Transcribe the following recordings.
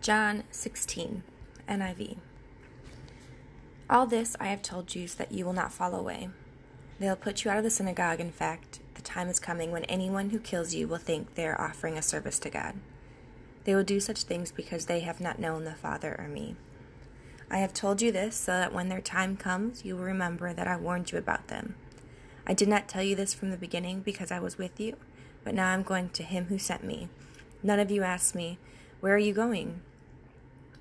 John 16, NIV. All this I have told you so that you will not fall away. They'll put you out of the synagogue. In fact, the time is coming when anyone who kills you will think they are offering a service to God. They will do such things because they have not known the Father or me. I have told you this so that when their time comes, you will remember that I warned you about them. I did not tell you this from the beginning because I was with you, but now I'm going to him who sent me. None of you asked me, Where are you going?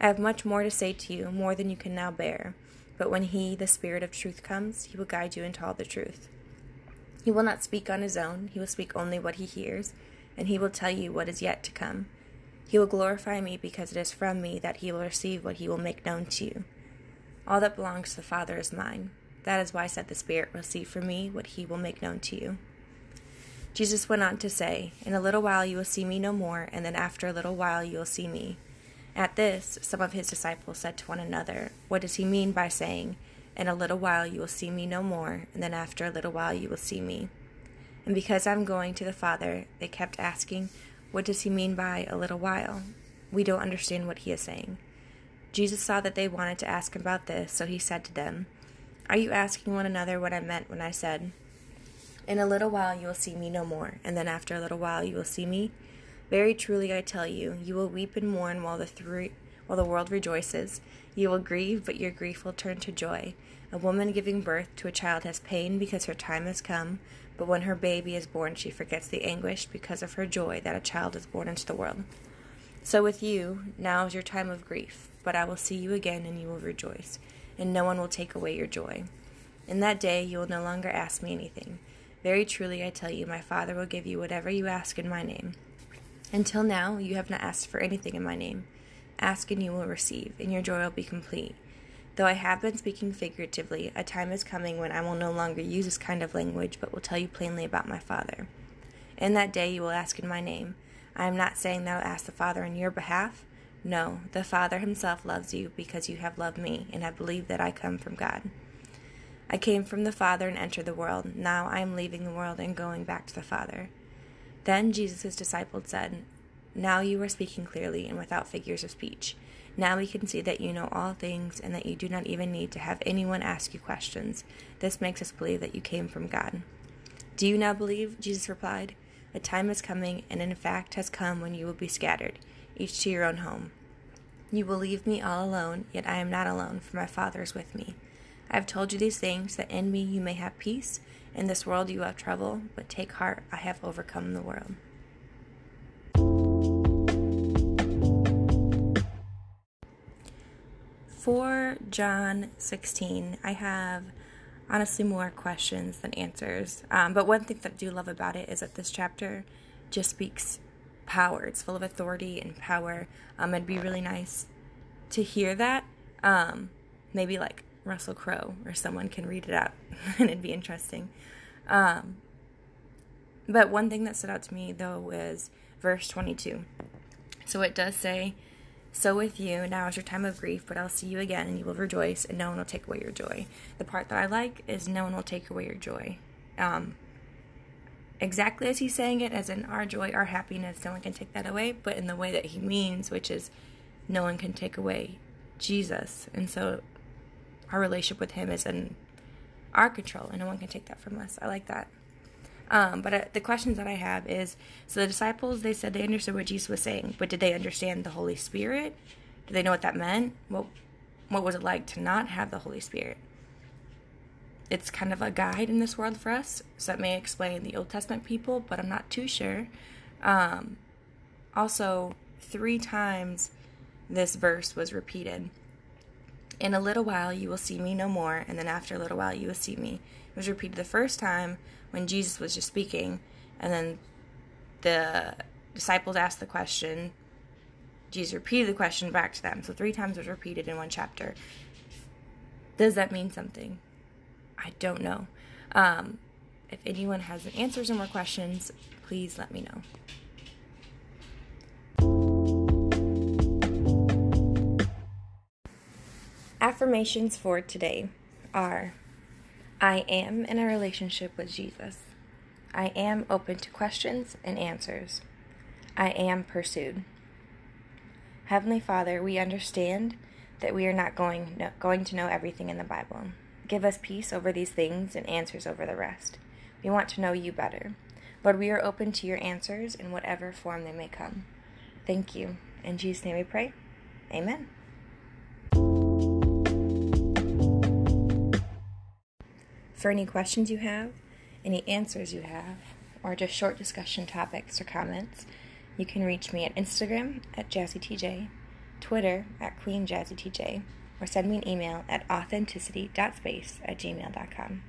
I have much more to say to you, more than you can now bear. But when He, the Spirit of truth, comes, He will guide you into all the truth. He will not speak on His own, He will speak only what He hears, and He will tell you what is yet to come. He will glorify me because it is from me that He will receive what He will make known to you. All that belongs to the Father is mine. That is why I said the Spirit will receive from me what He will make known to you. Jesus went on to say, In a little while you will see me no more, and then after a little while you will see me. At this, some of his disciples said to one another, What does he mean by saying, In a little while you will see me no more, and then after a little while you will see me? And because I'm going to the Father, they kept asking, What does he mean by a little while? We don't understand what he is saying. Jesus saw that they wanted to ask him about this, so he said to them, Are you asking one another what I meant when I said, In a little while you will see me no more, and then after a little while you will see me? Very truly I tell you, you will weep and mourn while the three, while the world rejoices. You will grieve, but your grief will turn to joy. A woman giving birth to a child has pain because her time has come, but when her baby is born, she forgets the anguish because of her joy that a child is born into the world. So with you, now is your time of grief, but I will see you again and you will rejoice, and no one will take away your joy. In that day you will no longer ask me anything. Very truly I tell you, my Father will give you whatever you ask in my name. Until now, you have not asked for anything in my name. Ask and you will receive, and your joy will be complete. Though I have been speaking figuratively, a time is coming when I will no longer use this kind of language, but will tell you plainly about my Father. In that day you will ask in my name. I am not saying that I'll ask the Father on your behalf. No, the Father himself loves you because you have loved me and have believed that I come from God. I came from the Father and entered the world. Now I am leaving the world and going back to the Father. Then Jesus' disciples said, Now you are speaking clearly and without figures of speech. Now we can see that you know all things and that you do not even need to have anyone ask you questions. This makes us believe that you came from God. Do you now believe? Jesus replied. A time is coming, and in fact has come, when you will be scattered, each to your own home. You will leave me all alone, yet I am not alone, for my Father is with me. I have told you these things, that in me you may have peace. In this world you have trouble, but take heart, I have overcome the world. For John 16, I have honestly more questions than answers. Um, but one thing that I do love about it is that this chapter just speaks power. It's full of authority and power. Um, it'd be really nice to hear that. Um, maybe like Russell Crowe or someone can read it out and it'd be interesting. Um, but one thing that stood out to me though was verse 22. So it does say, So with you, now is your time of grief, but I'll see you again and you will rejoice and no one will take away your joy. The part that I like is no one will take away your joy. Um, exactly as he's saying it, as in our joy, our happiness, no one can take that away, but in the way that he means, which is no one can take away Jesus. And so our relationship with Him is in our control, and no one can take that from us. I like that. Um, but uh, the questions that I have is so the disciples, they said they understood what Jesus was saying, but did they understand the Holy Spirit? Did they know what that meant? What, what was it like to not have the Holy Spirit? It's kind of a guide in this world for us, so that may explain the Old Testament people, but I'm not too sure. Um, also, three times this verse was repeated. In a little while you will see me no more, and then after a little while you will see me. It was repeated the first time when Jesus was just speaking, and then the disciples asked the question, Jesus repeated the question back to them. So three times it was repeated in one chapter. Does that mean something? I don't know. Um, if anyone has answers or more questions, please let me know. Affirmations for today are I am in a relationship with Jesus. I am open to questions and answers. I am pursued. Heavenly Father, we understand that we are not going, no, going to know everything in the Bible. Give us peace over these things and answers over the rest. We want to know you better. Lord, we are open to your answers in whatever form they may come. Thank you. In Jesus' name we pray. Amen. For any questions you have, any answers you have, or just short discussion topics or comments, you can reach me at Instagram at JazzyTJ, Twitter at QueenJazzyTJ, or send me an email at authenticity.space at gmail.com.